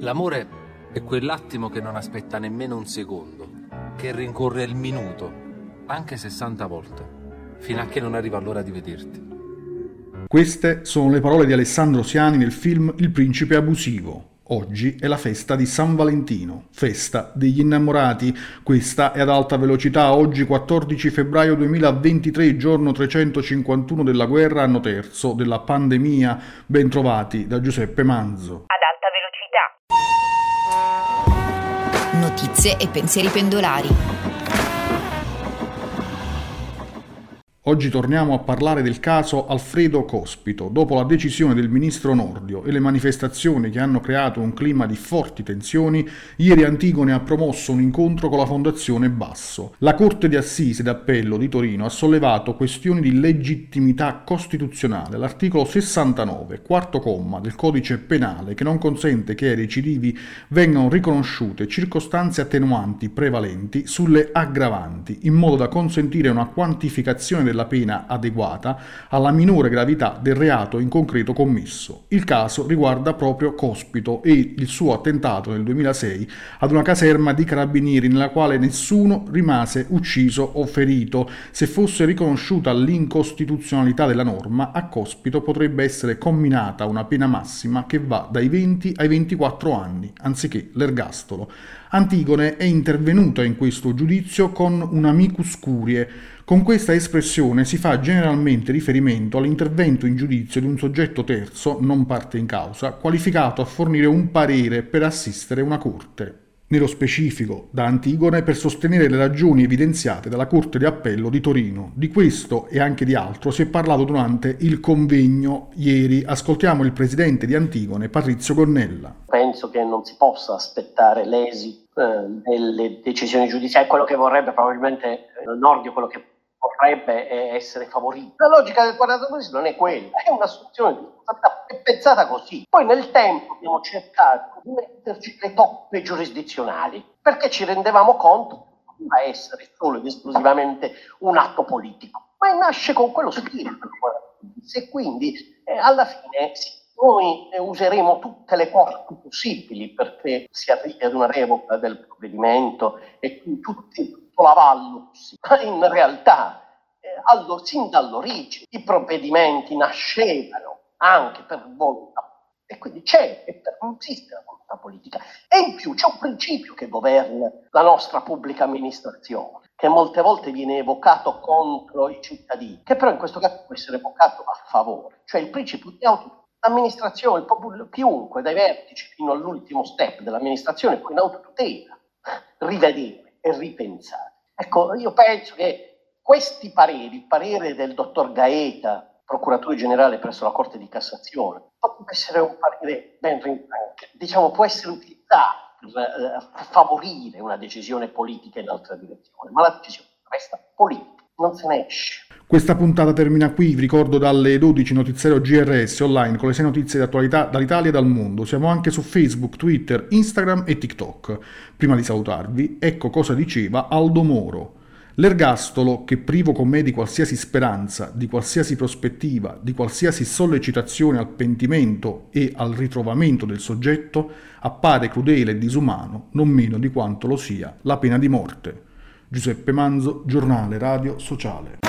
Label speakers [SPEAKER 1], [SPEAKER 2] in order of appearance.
[SPEAKER 1] L'amore è quell'attimo che non aspetta nemmeno un secondo, che rincorre il minuto, anche 60 volte, fino a che non arriva l'ora di vederti.
[SPEAKER 2] Queste sono le parole di Alessandro Siani nel film Il principe abusivo, Oggi è la festa di San Valentino, festa degli innamorati. Questa è ad alta velocità. Oggi 14 febbraio 2023, giorno 351 della guerra, anno terzo della pandemia. Bentrovati da Giuseppe Manzo.
[SPEAKER 3] Alta velocità. Notizie e pensieri pendolari.
[SPEAKER 2] Oggi torniamo a parlare del caso Alfredo Cospito, dopo la decisione del ministro Nordio e le manifestazioni che hanno creato un clima di forti tensioni, ieri Antigone ha promosso un incontro con la Fondazione Basso. La Corte di Assise d'Appello di Torino ha sollevato questioni di legittimità costituzionale. L'articolo 69, quarto comma del codice penale, che non consente che ai recidivi vengano riconosciute circostanze attenuanti prevalenti sulle aggravanti, in modo da consentire una quantificazione della della pena adeguata alla minore gravità del reato in concreto commesso. Il caso riguarda proprio Cospito e il suo attentato nel 2006 ad una caserma di carabinieri nella quale nessuno rimase ucciso o ferito. Se fosse riconosciuta l'incostituzionalità della norma, a Cospito potrebbe essere comminata una pena massima che va dai 20 ai 24 anni, anziché l'ergastolo. Antigone è intervenuta in questo giudizio con un amicus curie, con questa espressione si fa generalmente riferimento all'intervento in giudizio di un soggetto terzo, non parte in causa, qualificato a fornire un parere per assistere una corte. Nello specifico, da Antigone per sostenere le ragioni evidenziate dalla Corte di Appello di Torino. Di questo e anche di altro si è parlato durante il convegno ieri. Ascoltiamo il presidente di Antigone, Patrizio Gonnella.
[SPEAKER 4] Penso che non si possa aspettare l'esito eh, delle decisioni giudiziarie, quello che vorrebbe probabilmente eh, Nordio, quello che vorrebbe essere favorito. La logica del 42 non è quella, è un'assunzione di responsabilità, pensata così. Poi nel tempo abbiamo cercato di metterci le toppe giurisdizionali, perché ci rendevamo conto che non poteva essere solo ed esclusivamente un atto politico, ma nasce con quello spirito e quindi eh, alla fine sì, noi useremo tutte le corti possibili perché si arrivi ad una revoca del provvedimento e tutti l'avallo, ma in realtà eh, allo, sin dall'origine i provvedimenti nascevano anche per volontà e quindi c'è e persiste la volontà politica. E in più c'è un principio che governa la nostra pubblica amministrazione, che molte volte viene evocato contro i cittadini, che però in questo caso può essere evocato a favore, cioè il principio di autonomia. L'amministrazione, chiunque, dai vertici fino all'ultimo step dell'amministrazione, può in autotutela rivedere e ripensare Ecco, io penso che questi pareri, il parere del dottor Gaeta, procuratore generale presso la Corte di Cassazione, può essere un parere ben diciamo, può essere utilizzato per eh, favorire una decisione politica in altra direzione, ma la decisione resta politica, non se ne esce.
[SPEAKER 2] Questa puntata termina qui, vi ricordo dalle 12 notiziario GRS online con le 6 notizie di attualità dall'Italia e dal mondo. Siamo anche su Facebook, Twitter, Instagram e TikTok. Prima di salutarvi, ecco cosa diceva Aldo Moro. L'ergastolo, che privo con me di qualsiasi speranza, di qualsiasi prospettiva, di qualsiasi sollecitazione al pentimento e al ritrovamento del soggetto, appare crudele e disumano, non meno di quanto lo sia la pena di morte. Giuseppe Manzo, giornale radio sociale.